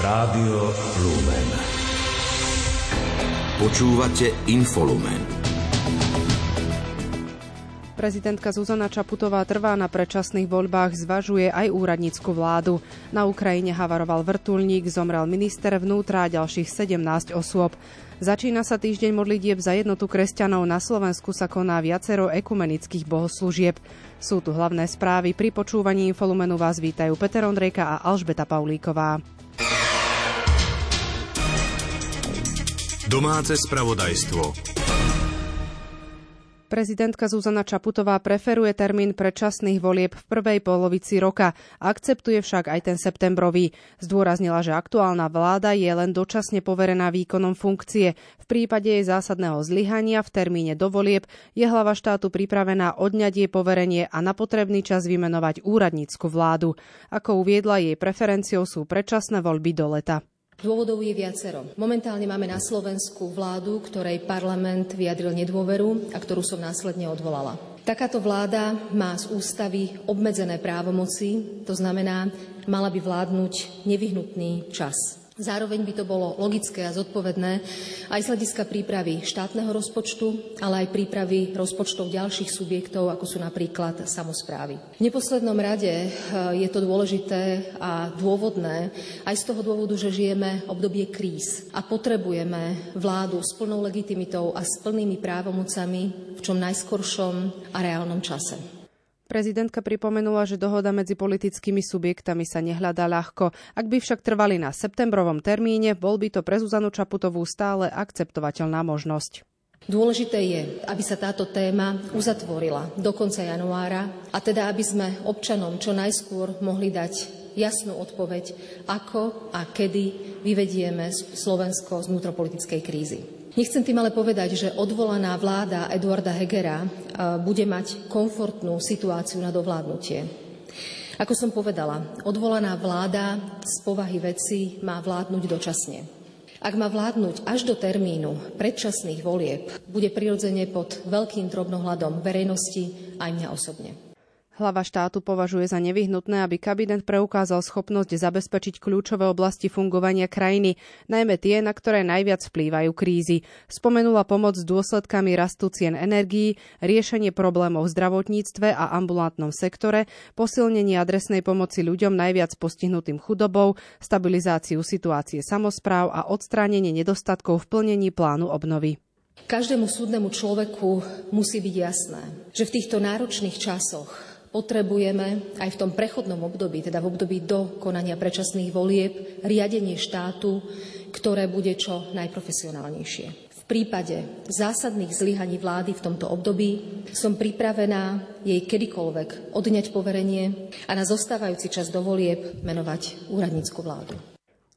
Rádio Lumen. Počúvate Infolumen. Prezidentka Zuzana Čaputová trvá na predčasných voľbách, zvažuje aj úradnícku vládu. Na Ukrajine havaroval vrtulník, zomrel minister vnútra a ďalších 17 osôb. Začína sa týždeň modlitieb za jednotu kresťanov. Na Slovensku sa koná viacero ekumenických bohoslúžieb. Sú tu hlavné správy. Pri počúvaní Infolumenu vás vítajú Peter Ondrejka a Alžbeta Paulíková. Domáce spravodajstvo. Prezidentka Zuzana Čaputová preferuje termín predčasných volieb v prvej polovici roka. Akceptuje však aj ten septembrový. Zdôraznila, že aktuálna vláda je len dočasne poverená výkonom funkcie. V prípade jej zásadného zlyhania v termíne do volieb je hlava štátu pripravená odňať jej poverenie a na potrebný čas vymenovať úradnícku vládu. Ako uviedla, jej preferenciou sú predčasné voľby do leta. Dôvodov je viacero. Momentálne máme na Slovensku vládu, ktorej parlament vyjadril nedôveru a ktorú som následne odvolala. Takáto vláda má z ústavy obmedzené právomoci, to znamená, mala by vládnuť nevyhnutný čas. Zároveň by to bolo logické a zodpovedné aj z hľadiska prípravy štátneho rozpočtu, ale aj prípravy rozpočtov ďalších subjektov, ako sú napríklad samozprávy. V neposlednom rade eh, je to dôležité a dôvodné aj z toho dôvodu, že žijeme obdobie kríz a potrebujeme vládu s plnou legitimitou a s plnými právomocami v čom najskoršom a reálnom čase. Prezidentka pripomenula, že dohoda medzi politickými subjektami sa nehľadá ľahko. Ak by však trvali na septembrovom termíne, bol by to pre Zuzanu Čaputovú stále akceptovateľná možnosť. Dôležité je, aby sa táto téma uzatvorila do konca januára a teda aby sme občanom čo najskôr mohli dať jasnú odpoveď, ako a kedy vyvedieme Slovensko z vnútropolitickej krízy. Nechcem tým ale povedať, že odvolaná vláda Eduarda Hegera e, bude mať komfortnú situáciu na dovládnutie. Ako som povedala, odvolaná vláda z povahy veci má vládnuť dočasne. Ak má vládnuť až do termínu predčasných volieb, bude prirodzene pod veľkým drobnohľadom verejnosti aj mňa osobne. Hlava štátu považuje za nevyhnutné, aby kabinet preukázal schopnosť zabezpečiť kľúčové oblasti fungovania krajiny, najmä tie, na ktoré najviac vplývajú krízy. Spomenula pomoc s dôsledkami rastu cien energií, riešenie problémov v zdravotníctve a ambulantnom sektore, posilnenie adresnej pomoci ľuďom najviac postihnutým chudobou, stabilizáciu situácie samozpráv a odstránenie nedostatkov v plnení plánu obnovy. Každému súdnemu človeku musí byť jasné, že v týchto náročných časoch potrebujeme aj v tom prechodnom období, teda v období do konania predčasných volieb, riadenie štátu, ktoré bude čo najprofesionálnejšie. V prípade zásadných zlyhaní vlády v tomto období som pripravená jej kedykoľvek odňať poverenie a na zostávajúci čas do volieb menovať úradnícku vládu.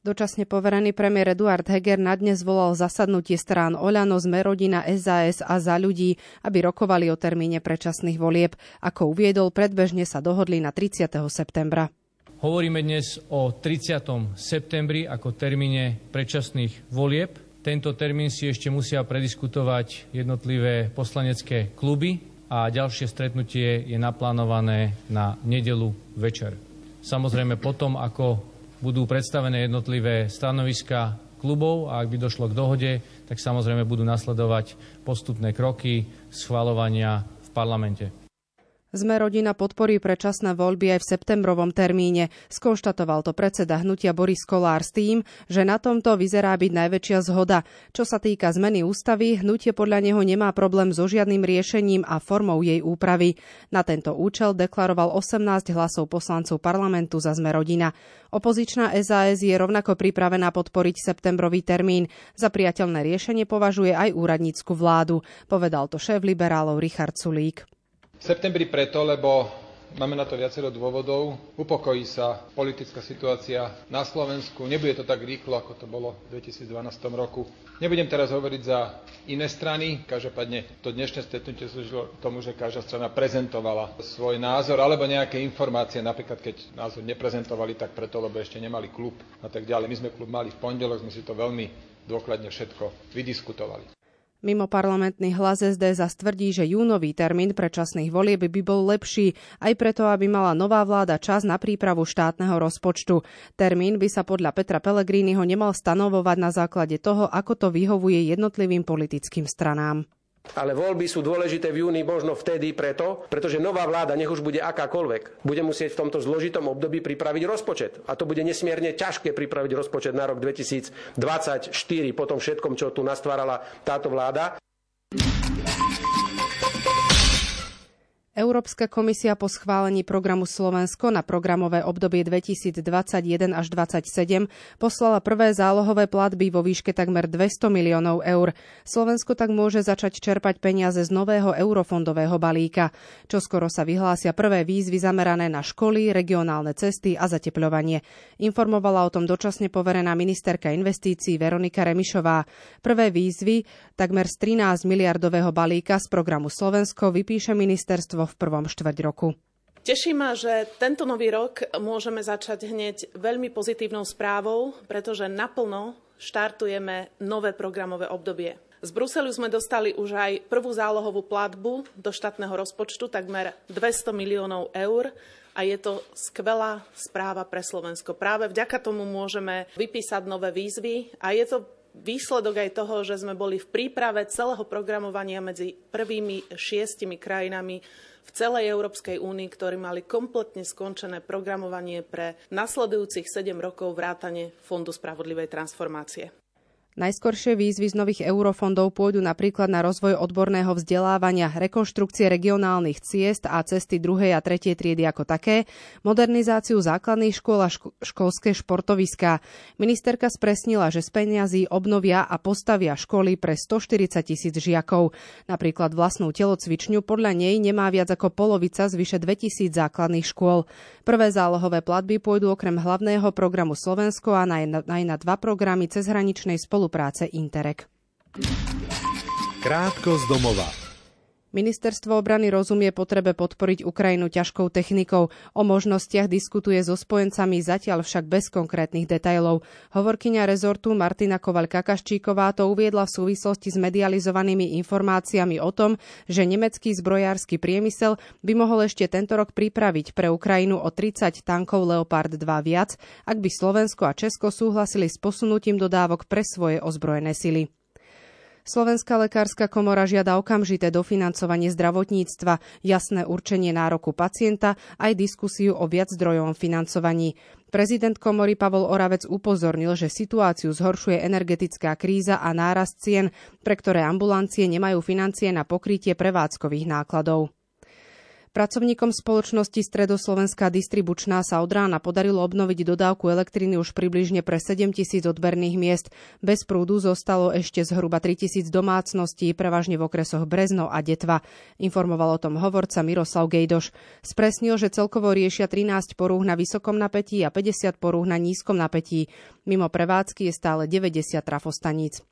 Dočasne poverený premiér Eduard Heger na dnes volal zasadnutie strán Oľano, Zmerodina, SAS a za ľudí, aby rokovali o termíne predčasných volieb. Ako uviedol, predbežne sa dohodli na 30. septembra. Hovoríme dnes o 30. septembri ako termíne predčasných volieb. Tento termín si ešte musia prediskutovať jednotlivé poslanecké kluby a ďalšie stretnutie je naplánované na nedelu večer. Samozrejme potom, ako budú predstavené jednotlivé stanoviska klubov a ak by došlo k dohode, tak samozrejme budú nasledovať postupné kroky schvalovania v parlamente. Sme rodina podporí predčasné voľby aj v septembrovom termíne. Skonštatoval to predseda hnutia Boris Kolár s tým, že na tomto vyzerá byť najväčšia zhoda. Čo sa týka zmeny ústavy, hnutie podľa neho nemá problém so žiadnym riešením a formou jej úpravy. Na tento účel deklaroval 18 hlasov poslancov parlamentu za Sme rodina. Opozičná SAS je rovnako pripravená podporiť septembrový termín. Za priateľné riešenie považuje aj úradnícku vládu. Povedal to šéf liberálov Richard Sulík. Septembri preto, lebo máme na to viacero dôvodov. Upokojí sa politická situácia na Slovensku. Nebude to tak rýchlo, ako to bolo v 2012 roku. Nebudem teraz hovoriť za iné strany. Každopádne to dnešné stretnutie slúžilo tomu, že každá strana prezentovala svoj názor alebo nejaké informácie. Napríklad, keď názor neprezentovali, tak preto, lebo ešte nemali klub a tak ďalej. My sme klub mali v pondelok, sme si to veľmi dôkladne všetko vydiskutovali. Mimo parlamentný hlas SD zastvrdí, že júnový termín predčasných volieb by bol lepší, aj preto, aby mala nová vláda čas na prípravu štátneho rozpočtu. Termín by sa podľa Petra Pellegriniho nemal stanovovať na základe toho, ako to vyhovuje jednotlivým politickým stranám. Ale voľby sú dôležité v júni možno vtedy preto, pretože nová vláda, nech už bude akákoľvek, bude musieť v tomto zložitom období pripraviť rozpočet. A to bude nesmierne ťažké pripraviť rozpočet na rok 2024 po tom všetkom, čo tu nastvárala táto vláda. Európska komisia po schválení programu Slovensko na programové obdobie 2021 až 2027 poslala prvé zálohové platby vo výške takmer 200 miliónov eur. Slovensko tak môže začať čerpať peniaze z nového eurofondového balíka. Čo skoro sa vyhlásia prvé výzvy zamerané na školy, regionálne cesty a zatepľovanie. Informovala o tom dočasne poverená ministerka investícií Veronika Remišová. Prvé výzvy takmer z 13 miliardového balíka z programu Slovensko vypíše ministerstvo v prvom štvrť roku. Teší ma, že tento nový rok môžeme začať hneď veľmi pozitívnou správou, pretože naplno štartujeme nové programové obdobie. Z Bruselu sme dostali už aj prvú zálohovú platbu do štátneho rozpočtu, takmer 200 miliónov eur a je to skvelá správa pre Slovensko. Práve vďaka tomu môžeme vypísať nové výzvy a je to výsledok aj toho, že sme boli v príprave celého programovania medzi prvými šiestimi krajinami v celej Európskej únii, ktorí mali kompletne skončené programovanie pre nasledujúcich 7 rokov vrátane Fondu spravodlivej transformácie. Najskoršie výzvy z nových eurofondov pôjdu napríklad na rozvoj odborného vzdelávania, rekonštrukcie regionálnych ciest a cesty druhej a tretej triedy ako také, modernizáciu základných škôl a ško- školské športoviská. Ministerka spresnila, že z peniazí obnovia a postavia školy pre 140 tisíc žiakov. Napríklad vlastnú telocvičňu podľa nej nemá viac ako polovica z vyše 2000 základných škôl. Prvé zálohové platby pôjdu okrem hlavného programu Slovensko a aj na dva programy cezhraničnej spolupráce spolupráce Interreg. Krátko z domova. Ministerstvo obrany rozumie potrebe podporiť Ukrajinu ťažkou technikou. O možnostiach diskutuje so spojencami zatiaľ však bez konkrétnych detajlov. Hovorkyňa rezortu Martina Kovaľ-Kakaščíková to uviedla v súvislosti s medializovanými informáciami o tom, že nemecký zbrojársky priemysel by mohol ešte tento rok pripraviť pre Ukrajinu o 30 tankov Leopard 2 viac, ak by Slovensko a Česko súhlasili s posunutím dodávok pre svoje ozbrojené sily. Slovenská lekárska komora žiada okamžité dofinancovanie zdravotníctva, jasné určenie nároku pacienta aj diskusiu o viaczdrojovom financovaní. Prezident komory Pavol Oravec upozornil, že situáciu zhoršuje energetická kríza a nárast cien, pre ktoré ambulancie nemajú financie na pokrytie prevádzkových nákladov. Pracovníkom spoločnosti Stredoslovenská distribučná sa od rána podarilo obnoviť dodávku elektriny už približne pre 7 tisíc odberných miest. Bez prúdu zostalo ešte zhruba 3 tisíc domácností, prevažne v okresoch Brezno a Detva. Informoval o tom hovorca Miroslav Gejdoš. Spresnil, že celkovo riešia 13 porúh na vysokom napätí a 50 porúh na nízkom napätí. Mimo prevádzky je stále 90 trafostaníc.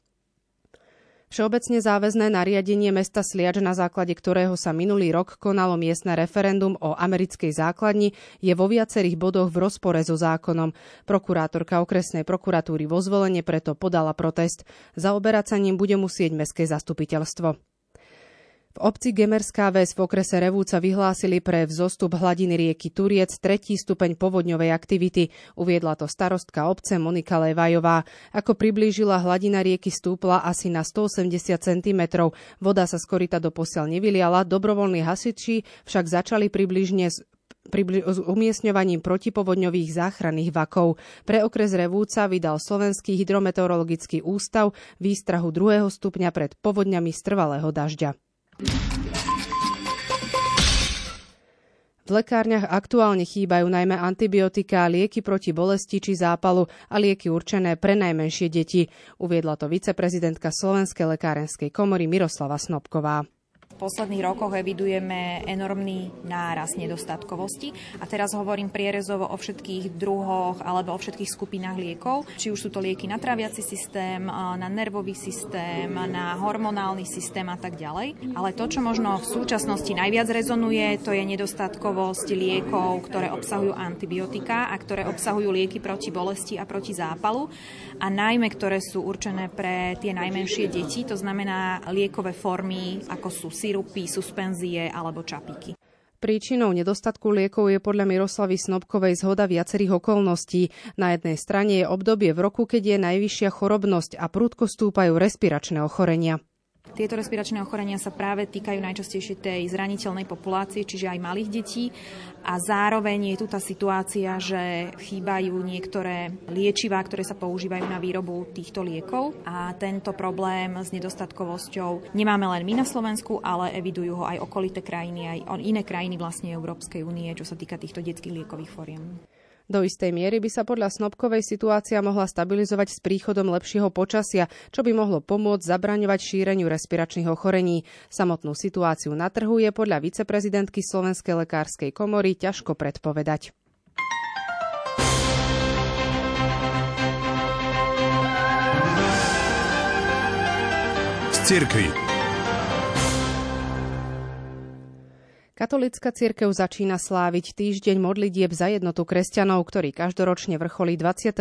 Všeobecne záväzné nariadenie mesta Sliač, na základe ktorého sa minulý rok konalo miestne referendum o americkej základni, je vo viacerých bodoch v rozpore so zákonom. Prokurátorka okresnej prokuratúry vo zvolenie preto podala protest. Zaoberať sa ním bude musieť mestské zastupiteľstvo. V obci Gemerská Ves v okrese Revúca vyhlásili pre vzostup hladiny rieky Turiec tretí stupeň povodňovej aktivity. Uviedla to starostka obce Monika Levajová. Ako priblížila, hladina rieky stúpla asi na 180 cm. Voda sa z korita doposiaľ nevyliala, dobrovoľní hasiči však začali približne s s umiestňovaním protipovodňových záchranných vakov. Pre okres Revúca vydal Slovenský hydrometeorologický ústav výstrahu druhého stupňa pred povodňami z trvalého dažďa. V lekárniach aktuálne chýbajú najmä antibiotika, lieky proti bolesti či zápalu a lieky určené pre najmenšie deti, uviedla to viceprezidentka Slovenskej lekárenskej komory Miroslava Snobková. V posledných rokoch evidujeme enormný náraz nedostatkovosti. A teraz hovorím prierezovo o všetkých druhoch alebo o všetkých skupinách liekov, či už sú to lieky na traviaci systém, na nervový systém, na hormonálny systém a tak ďalej. Ale to, čo možno v súčasnosti najviac rezonuje, to je nedostatkovosť liekov, ktoré obsahujú antibiotika a ktoré obsahujú lieky proti bolesti a proti zápalu. A najmä, ktoré sú určené pre tie najmenšie deti, to znamená liekové formy, ako sú sirupy, suspenzie alebo čapiky. Príčinou nedostatku liekov je podľa Miroslavy Snobkovej zhoda viacerých okolností. Na jednej strane je obdobie v roku, keď je najvyššia chorobnosť a prúdko stúpajú respiračné ochorenia. Tieto respiračné ochorenia sa práve týkajú najčastejšie tej zraniteľnej populácie, čiže aj malých detí. A zároveň je tu tá situácia, že chýbajú niektoré liečivá, ktoré sa používajú na výrobu týchto liekov. A tento problém s nedostatkovosťou nemáme len my na Slovensku, ale evidujú ho aj okolité krajiny, aj iné krajiny vlastne Európskej únie, čo sa týka týchto detských liekových foriem. Do istej miery by sa podľa Snobkovej situácia mohla stabilizovať s príchodom lepšieho počasia, čo by mohlo pomôcť zabraňovať šíreniu respiračných ochorení. Samotnú situáciu na trhu je podľa viceprezidentky Slovenskej lekárskej komory ťažko predpovedať. Z Katolická cirkev začína sláviť týždeň modlitieb za jednotu kresťanov, ktorý každoročne vrcholí 25.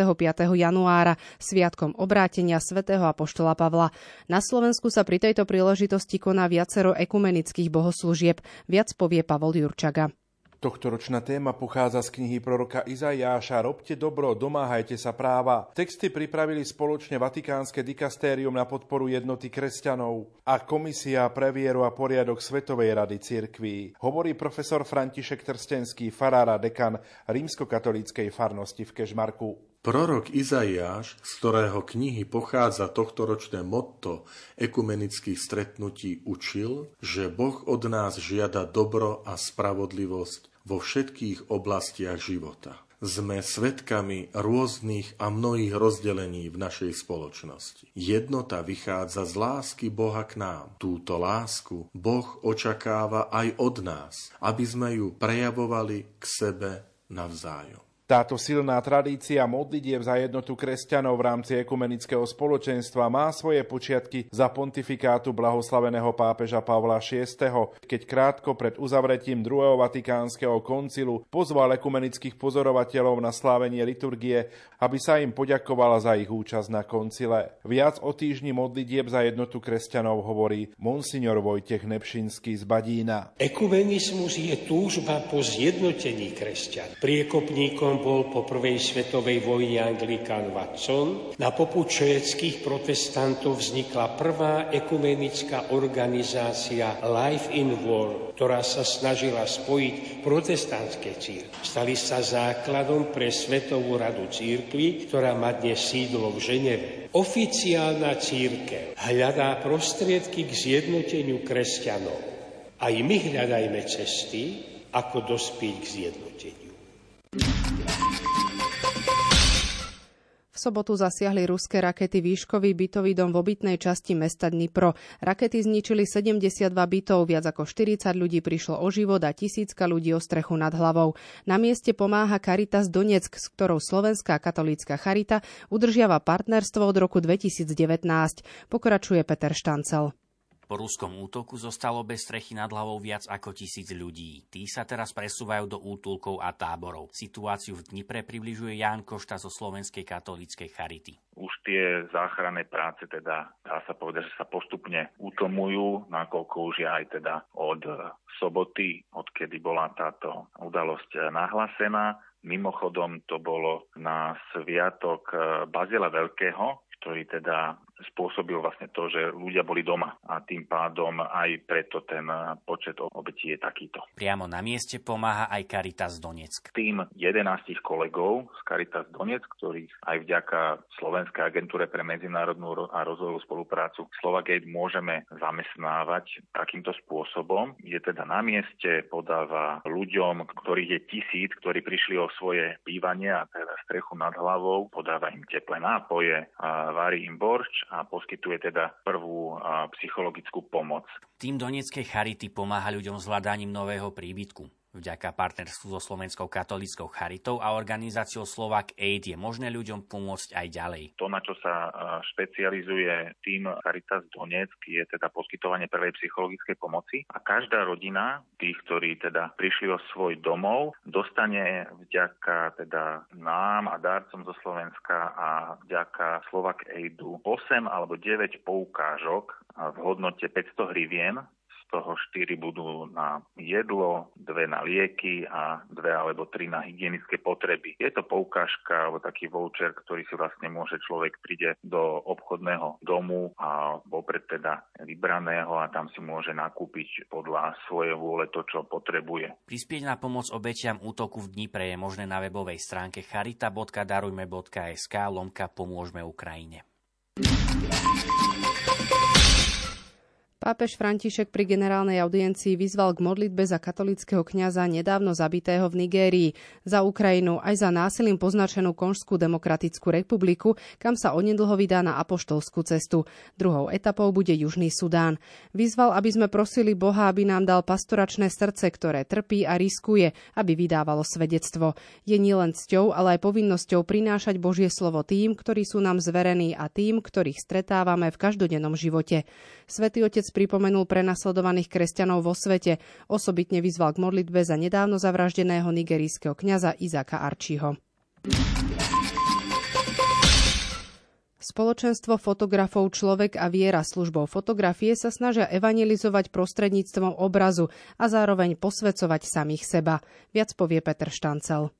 januára sviatkom obrátenia svätého Apoštola Pavla. Na Slovensku sa pri tejto príležitosti koná viacero ekumenických bohoslúžieb. Viac povie Pavol Jurčaga. Tohtoročná téma pochádza z knihy proroka Izajáša Robte dobro, domáhajte sa práva. Texty pripravili spoločne Vatikánske dikastérium na podporu jednoty kresťanov a Komisia pre vieru a poriadok Svetovej rady cirkví. Hovorí profesor František Trstenský, farára dekan rímskokatolíckej farnosti v Kežmarku. Prorok Izaiáš, z ktorého knihy pochádza tohtoročné motto ekumenických stretnutí, učil, že Boh od nás žiada dobro a spravodlivosť vo všetkých oblastiach života. Sme svetkami rôznych a mnohých rozdelení v našej spoločnosti. Jednota vychádza z lásky Boha k nám. Túto lásku Boh očakáva aj od nás, aby sme ju prejavovali k sebe navzájom. Táto silná tradícia modlitieb za jednotu kresťanov v rámci ekumenického spoločenstva má svoje počiatky za pontifikátu blahoslaveného pápeža Pavla VI, keď krátko pred uzavretím druhého vatikánskeho koncilu pozval ekumenických pozorovateľov na slávenie liturgie, aby sa im poďakovala za ich účasť na koncile. Viac o týždni modlitieb za jednotu kresťanov hovorí monsignor Vojtech Nepšinský z Badína. Ekumenizmus je túžba po zjednotení kresťan. Priekopníkom bol po prvej svetovej vojne Anglikán Watson. Na poput švédských protestantov vznikla prvá ekumenická organizácia Life in War, ktorá sa snažila spojiť protestantské církve. Stali sa základom pre Svetovú radu církvy, ktorá má dnes sídlo v Ženeve. Oficiálna církev hľadá prostriedky k zjednoteniu kresťanov. Aj my hľadajme cesty, ako dospieť k zjednoteniu. Sobotu zasiahli ruské rakety výškový bytový dom v obytnej časti mesta Dnipro. Rakety zničili 72 bytov, viac ako 40 ľudí prišlo o život a tisícka ľudí o strechu nad hlavou. Na mieste pomáha Caritas Donetsk, s ktorou Slovenská katolícka charita udržiava partnerstvo od roku 2019. Pokračuje Peter Štancel. Po ruskom útoku zostalo bez strechy nad hlavou viac ako tisíc ľudí. Tí sa teraz presúvajú do útulkov a táborov. Situáciu v Dnipre približuje Ján Košta zo Slovenskej katolíckej charity. Už tie záchranné práce teda dá sa povedať, že sa postupne utomujú, nakoľko už je aj teda od soboty, odkedy bola táto udalosť nahlásená. Mimochodom to bolo na sviatok Bazila Veľkého, ktorý teda spôsobil vlastne to, že ľudia boli doma a tým pádom aj preto ten počet obetí je takýto. Priamo na mieste pomáha aj Caritas Donetsk. Tým 11 kolegov z Caritas Donetsk, ktorých aj vďaka Slovenskej agentúre pre medzinárodnú a rozvojovú spoluprácu Slovagate môžeme zamestnávať takýmto spôsobom. Je teda na mieste, podáva ľuďom, ktorých je tisíc, ktorí prišli o svoje bývanie a teda strechu nad hlavou, podáva im teplé nápoje, varí im borč a poskytuje teda prvú psychologickú pomoc. Tým Donetskej Charity pomáha ľuďom s hľadaním nového príbytku. Vďaka partnerstvu so Slovenskou katolíckou charitou a organizáciou Slovak Aid je možné ľuďom pomôcť aj ďalej. To, na čo sa špecializuje tým Caritas Donetsk, je teda poskytovanie prvej psychologickej pomoci a každá rodina tých, ktorí teda prišli o svoj domov, dostane vďaka teda nám a dárcom zo Slovenska a vďaka Slovak Aidu 8 alebo 9 poukážok v hodnote 500 hrivien toho 4 budú na jedlo, dve na lieky a dve alebo tri na hygienické potreby. Je to poukážka alebo taký voucher, ktorý si vlastne môže človek príde do obchodného domu a vopred teda vybraného a tam si môže nakúpiť podľa svojej vôle to, čo potrebuje. Prispieť na pomoc obetiam útoku v Dnipre je možné na webovej stránke charita.darujme.sk lomka pomôžme Ukrajine. Pápež František pri generálnej audiencii vyzval k modlitbe za katolického kňaza nedávno zabitého v Nigérii, za Ukrajinu aj za násilím poznačenú Konžskú demokratickú republiku, kam sa onedlho vydá na apoštolskú cestu. Druhou etapou bude Južný Sudán. Vyzval, aby sme prosili Boha, aby nám dal pastoračné srdce, ktoré trpí a riskuje, aby vydávalo svedectvo. Je nielen cťou, ale aj povinnosťou prinášať Božie slovo tým, ktorí sú nám zverení a tým, ktorých stretávame v každodennom živote. Svetý otec pripomenul prenasledovaných kresťanov vo svete. Osobitne vyzval k modlitbe za nedávno zavraždeného nigerijského kňaza Izaka Arčiho. Spoločenstvo fotografov Človek a viera službou fotografie sa snažia evangelizovať prostredníctvom obrazu a zároveň posvecovať samých seba. Viac povie Peter Štancel.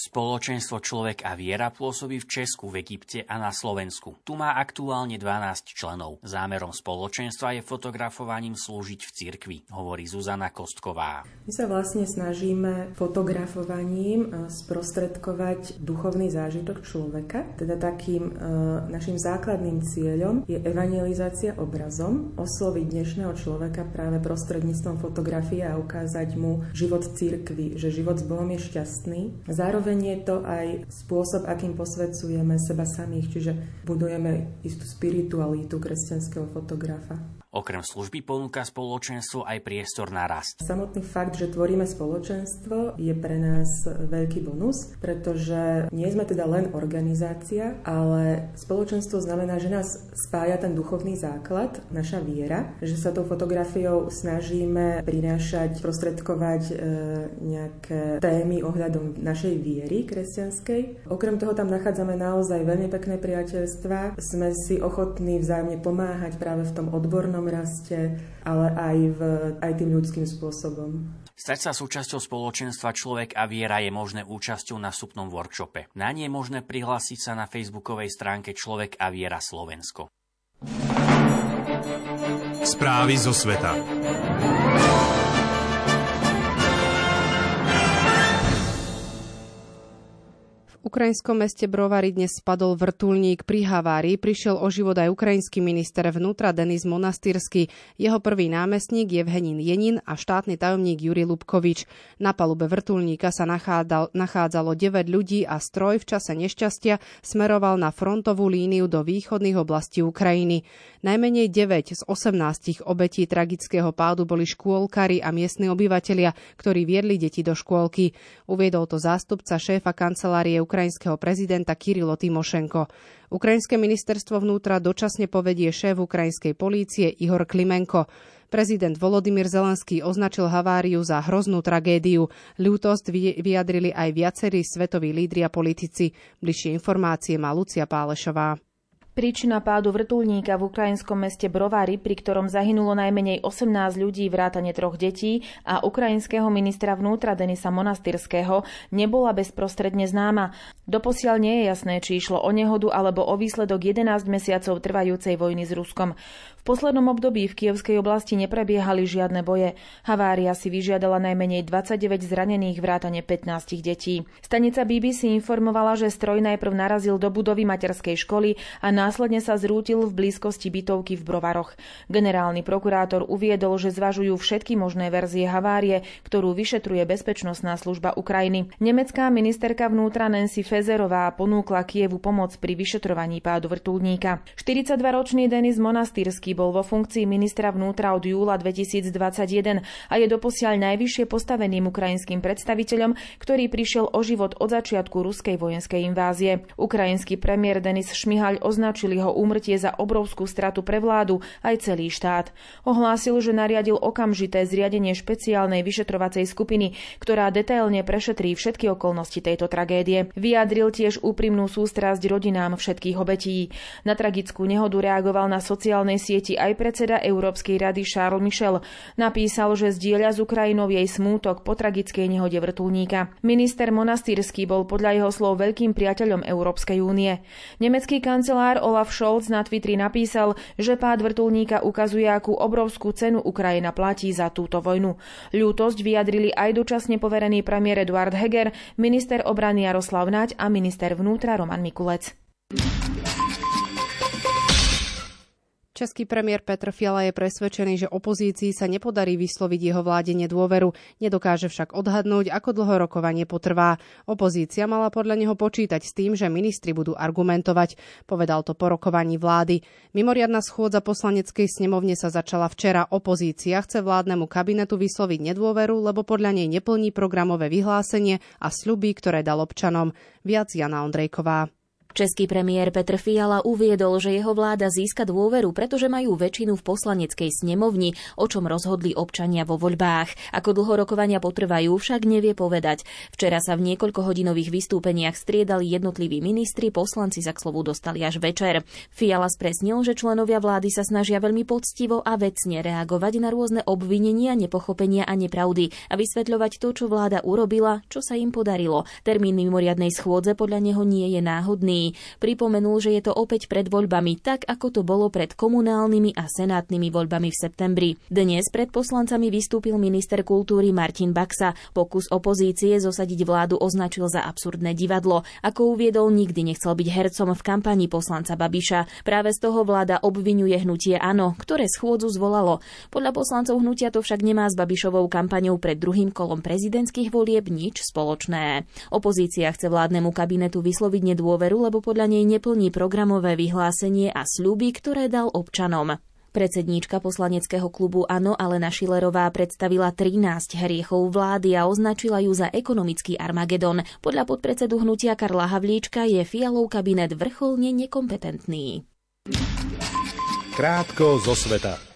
Spoločenstvo Človek a viera pôsobí v Česku, v Egypte a na Slovensku. Tu má aktuálne 12 členov. Zámerom spoločenstva je fotografovaním slúžiť v cirkvi, hovorí Zuzana Kostková. My sa vlastne snažíme fotografovaním e, sprostredkovať duchovný zážitok človeka. Teda takým e, našim základným cieľom je evangelizácia obrazom, osloviť dnešného človeka práve prostredníctvom fotografie a ukázať mu život cirkvi, že život s Bohom je šťastný. Zároveň zároveň je to aj spôsob, akým posvedcujeme seba samých, čiže budujeme istú spiritualitu kresťanského fotografa. Okrem služby ponúka spoločenstvo aj priestor na rast. Samotný fakt, že tvoríme spoločenstvo, je pre nás veľký bonus, pretože nie sme teda len organizácia, ale spoločenstvo znamená, že nás spája ten duchovný základ, naša viera, že sa tou fotografiou snažíme prinášať, prostredkovať e, nejaké témy ohľadom našej viery kresťanskej. Okrem toho tam nachádzame naozaj veľmi pekné priateľstva. Sme si ochotní vzájomne pomáhať práve v tom odbornom osobnom raste, ale aj, v, aj tým ľudským spôsobom. Stať sa súčasťou spoločenstva Človek a viera je možné účasťou na vstupnom workshope. Na nie je možné prihlásiť sa na facebookovej stránke Človek a viera Slovensko. Správy zo sveta. Ukrajinskom meste Brovary dnes spadol vrtulník. Pri havárii prišiel o život aj ukrajinský minister vnútra Denis Monastyrsky. Jeho prvý námestník je Vhenin Jenin a štátny tajomník Juri Lubkovič. Na palube vrtulníka sa nachádzal, nachádzalo 9 ľudí a stroj v čase nešťastia smeroval na frontovú líniu do východných oblastí Ukrajiny. Najmenej 9 z 18 obetí tragického pádu boli škôlkari a miestni obyvatelia, ktorí viedli deti do škôlky. Uviedol to zástupca šéfa kancelárie ukrajinského prezidenta Kirilo Timošenko. Ukrajinské ministerstvo vnútra dočasne povedie šéf ukrajinskej polície Ihor Klimenko. Prezident Volodymyr Zelenský označil haváriu za hroznú tragédiu. Ľútosť vyjadrili aj viacerí svetoví lídri a politici. Bližšie informácie má Lucia Pálešová. Príčina pádu vrtulníka v ukrajinskom meste Brovary, pri ktorom zahynulo najmenej 18 ľudí vrátane troch detí a ukrajinského ministra vnútra Denisa Monastyrského, nebola bezprostredne známa. Doposiaľ nie je jasné, či išlo o nehodu alebo o výsledok 11 mesiacov trvajúcej vojny s Ruskom. V poslednom období v Kievskej oblasti neprebiehali žiadne boje. Havária si vyžiadala najmenej 29 zranených vrátane 15 detí. Stanica BBC informovala, že stroj najprv narazil do budovy materskej školy a následne sa zrútil v blízkosti bytovky v Brovaroch. Generálny prokurátor uviedol, že zvažujú všetky možné verzie havárie, ktorú vyšetruje bezpečnostná služba Ukrajiny. Nemecká ministerka vnútra Nancy Fezerová ponúkla Kievu pomoc pri vyšetrovaní pádu vrtulníka. 42-ročný Denis Monastýrsky bol vo funkcii ministra vnútra od júla 2021 a je doposiaľ najvyššie postaveným ukrajinským predstaviteľom, ktorý prišiel o život od začiatku ruskej vojenskej invázie. Ukrajinský premiér Denis Šmihaľ označil jeho úmrtie za obrovskú stratu pre vládu aj celý štát. Ohlásil, že nariadil okamžité zriadenie špeciálnej vyšetrovacej skupiny, ktorá detailne prešetrí všetky okolnosti tejto tragédie. Vyjadril tiež úprimnú sústrasť rodinám všetkých obetí. Na tragickú nehodu reagoval na sociálnej sieti aj predseda Európskej rady Charles Michel. Napísal, že zdieľa s Ukrajinou jej smútok po tragickej nehode vrtulníka. Minister Monastýrsky bol podľa jeho slov veľkým priateľom Európskej únie. Nemecký kancelár Olaf Scholz na Twitteri napísal, že pád vrtulníka ukazuje, akú obrovskú cenu Ukrajina platí za túto vojnu. Ľútosť vyjadrili aj dočasne poverený premiér Eduard Heger, minister obrany Jaroslav Naď a minister vnútra Roman Mikulec. Český premiér Petr Fiala je presvedčený, že opozícii sa nepodarí vysloviť jeho vláde nedôveru. Nedokáže však odhadnúť, ako dlho rokovanie potrvá. Opozícia mala podľa neho počítať s tým, že ministri budú argumentovať. Povedal to po rokovaní vlády. Mimoriadna schôdza poslaneckej snemovne sa začala včera. Opozícia chce vládnemu kabinetu vysloviť nedôveru, lebo podľa nej neplní programové vyhlásenie a sľuby, ktoré dal občanom. Viac Jana Ondrejková. Český premiér Petr Fiala uviedol, že jeho vláda získa dôveru, pretože majú väčšinu v poslaneckej snemovni, o čom rozhodli občania vo voľbách. Ako dlho rokovania potrvajú, však nevie povedať. Včera sa v niekoľkohodinových vystúpeniach striedali jednotliví ministri, poslanci sa k slovu dostali až večer. Fiala spresnil, že členovia vlády sa snažia veľmi poctivo a vecne reagovať na rôzne obvinenia, nepochopenia a nepravdy a vysvetľovať to, čo vláda urobila, čo sa im podarilo. Termín mimoriadnej schôdze podľa neho nie je náhodný. Pripomenul, že je to opäť pred voľbami, tak ako to bolo pred komunálnymi a senátnymi voľbami v septembri. Dnes pred poslancami vystúpil minister kultúry Martin Baxa. Pokus opozície zosadiť vládu označil za absurdné divadlo. Ako uviedol, nikdy nechcel byť hercom v kampani poslanca Babiša. Práve z toho vláda obvinuje hnutie Áno, ktoré schôdzu zvolalo. Podľa poslancov hnutia to však nemá s Babišovou kampaňou pred druhým kolom prezidentských volieb nič spoločné. Opozícia chce vládnemu kabinetu vysloviť nedôveru, lebo podľa nej neplní programové vyhlásenie a sľuby, ktoré dal občanom. Predsedníčka poslaneckého klubu Ano Alena Šilerová predstavila 13 hriechov vlády a označila ju za ekonomický Armagedon. Podľa podpredsedu hnutia Karla Havlíčka je Fialov kabinet vrcholne nekompetentný. Krátko zo sveta.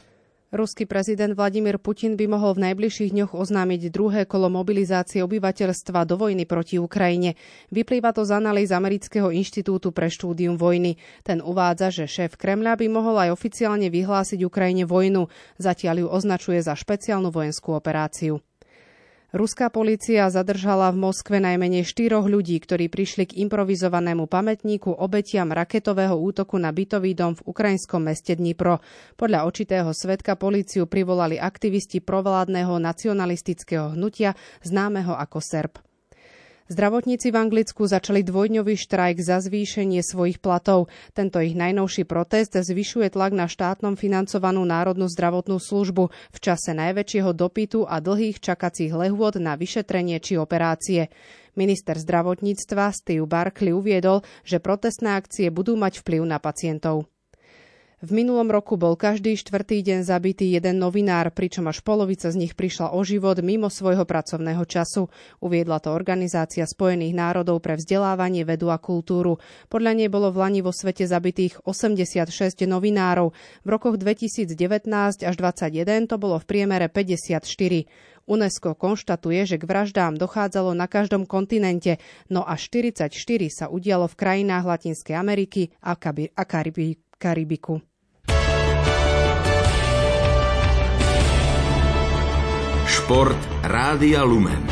Ruský prezident Vladimír Putin by mohol v najbližších dňoch oznámiť druhé kolo mobilizácie obyvateľstva do vojny proti Ukrajine. Vyplýva to z analýz Amerického inštitútu pre štúdium vojny. Ten uvádza, že šéf Kremľa by mohol aj oficiálne vyhlásiť Ukrajine vojnu. Zatiaľ ju označuje za špeciálnu vojenskú operáciu. Ruská polícia zadržala v Moskve najmenej štyroch ľudí, ktorí prišli k improvizovanému pamätníku obetiam raketového útoku na bytový dom v ukrajinskom meste Dnipro. Podľa očitého svetka políciu privolali aktivisti provládneho nacionalistického hnutia známeho ako Serb. Zdravotníci v Anglicku začali dvojdňový štrajk za zvýšenie svojich platov. Tento ich najnovší protest zvyšuje tlak na štátnom financovanú národnú zdravotnú službu v čase najväčšieho dopytu a dlhých čakacích lehôd na vyšetrenie či operácie. Minister zdravotníctva Steve Barkley uviedol, že protestné akcie budú mať vplyv na pacientov. V minulom roku bol každý štvrtý deň zabitý jeden novinár, pričom až polovica z nich prišla o život mimo svojho pracovného času. Uviedla to Organizácia spojených národov pre vzdelávanie, vedu a kultúru. Podľa nej bolo v Lani vo svete zabitých 86 novinárov. V rokoch 2019 až 2021 to bolo v priemere 54. UNESCO konštatuje, že k vraždám dochádzalo na každom kontinente, no až 44 sa udialo v krajinách Latinskej Ameriky a Karibiku. Šport Rádia Lumen.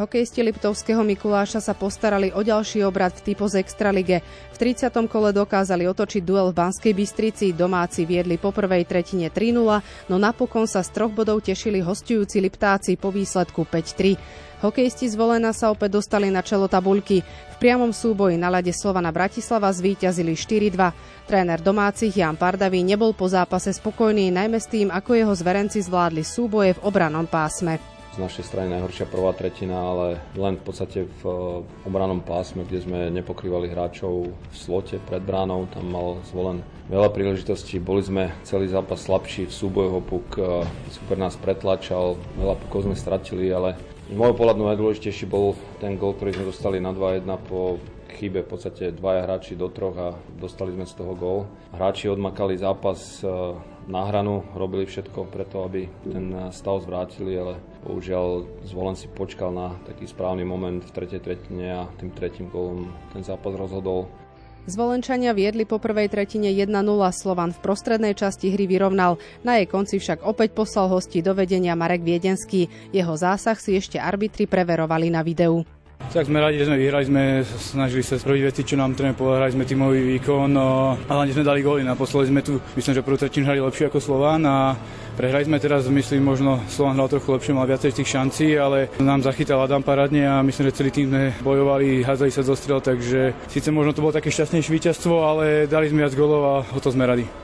Hokejisti Liptovského Mikuláša sa postarali o ďalší obrad v typo z Extralige. V 30. kole dokázali otočiť duel v Banskej Bystrici, domáci viedli po prvej tretine 3-0, no napokon sa z troch bodov tešili hostujúci Liptáci po výsledku 5-3. Hokejisti zvolená sa opäť dostali na čelo tabuľky. V priamom súboji na ľade Slovana Bratislava zvíťazili 4-2. Tréner domácich Jan Pardavý nebol po zápase spokojný, najmä s tým, ako jeho zverenci zvládli súboje v obranom pásme z našej strany najhoršia prvá tretina, ale len v podstate v eh, obranom pásme, kde sme nepokrývali hráčov v slote pred bránou, tam mal zvolen veľa príležitostí. Boli sme celý zápas slabší v súbojoch puk, eh, super nás pretlačal, veľa pukov sme stratili, ale z môjho pohľadu najdôležitejší bol ten gol, ktorý sme dostali na 2-1 po chybe v podstate dvaja hráči do troch a dostali sme z toho gól. Hráči odmakali zápas eh, na hranu, robili všetko preto, aby ten stav zvrátili, ale bohužiaľ zvolen si počkal na taký správny moment v tretej tretine a tým tretím golom ten zápas rozhodol. Zvolenčania viedli po prvej tretine 1-0, Slovan v prostrednej časti hry vyrovnal. Na jej konci však opäť poslal hosti do vedenia Marek Viedenský. Jeho zásah si ešte arbitri preverovali na videu. Tak sme radi, že sme vyhrali, sme snažili sa spraviť veci, čo nám tréner povedal, hrali sme tímový výkon no, a hlavne sme dali góly. Naposledy sme tu, myslím, že prvú tretinu hrali lepšie ako Slován a prehrali sme teraz, myslím, možno Slován hral trochu lepšie, mal viacej tých šancí, ale nám zachytal Adam parádne a myslím, že celý tým sme bojovali, hádzali sa zo strel, takže síce možno to bolo také šťastnejšie víťazstvo, ale dali sme viac golov a o to sme radi.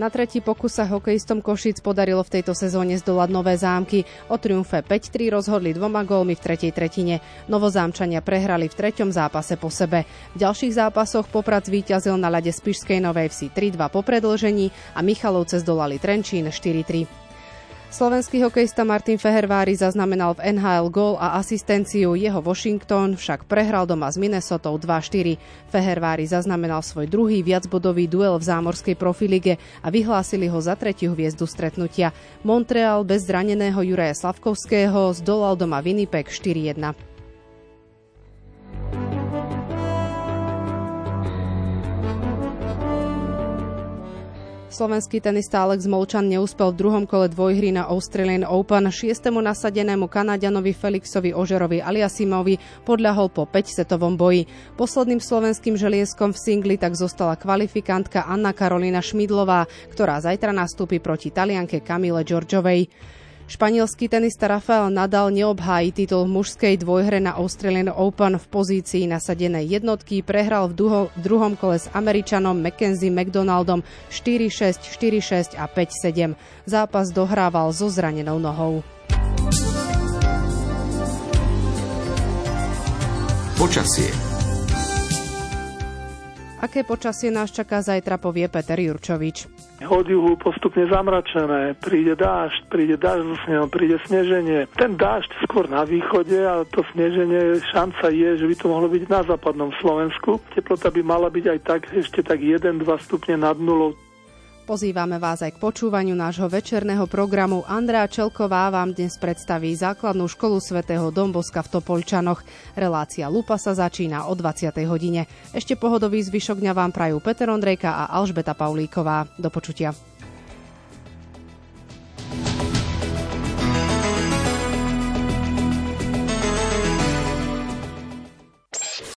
Na tretí pokus sa hokejistom Košic podarilo v tejto sezóne zdolať nové zámky. O triumfe 5-3 rozhodli dvoma gólmi v tretej tretine. Novozámčania prehrali v treťom zápase po sebe. V ďalších zápasoch Poprad zvíťazil na ľade Spišskej Novej Vsi 3-2 po predlžení a Michalovce zdolali Trenčín 4-3. Slovenský hokejista Martin Fehervári zaznamenal v NHL gól a asistenciu. Jeho Washington však prehral doma s Minnesota 2-4. Fehervári zaznamenal svoj druhý viacbodový duel v zámorskej profilige a vyhlásili ho za tretiu hviezdu stretnutia. Montreal bez zraneného Juraja Slavkovského zdolal doma Winnipeg 4-1. Slovenský tenista Alex Molčan neúspel v druhom kole dvojhry na Australian Open. Šiestemu nasadenému Kanadianovi Felixovi Ožerovi Aliasimovi podľahol po 5-setovom boji. Posledným slovenským želieskom v singli tak zostala kvalifikantka Anna Karolina Šmidlová, ktorá zajtra nastúpi proti talianke Kamile Georgiovej. Španielský tenista Rafael Nadal neobhájí titul v mužskej dvojhre na Australian Open v pozícii nasadenej jednotky. Prehral v, duho, druhom kole s Američanom Mackenzie McDonaldom 4-6, 4-6 a 5-7. Zápas dohrával so zranenou nohou. Počasie Aké počasie nás čaká zajtra, povie Peter Jurčovič. Od juhu postupne zamračené, príde dážď, príde dážď so snehom, príde sneženie. Ten dážď skôr na východe a to sneženie, šanca je, že by to mohlo byť na západnom Slovensku. Teplota by mala byť aj tak, ešte tak 1-2 stupne nad nulou. Pozývame vás aj k počúvaniu nášho večerného programu. Andrea Čelková vám dnes predstaví základnú školu svätého Domboska v Topolčanoch. Relácia Lupa sa začína o 20. hodine. Ešte pohodový zvyšok dňa vám prajú Peter Ondrejka a Alžbeta Paulíková. Do počutia.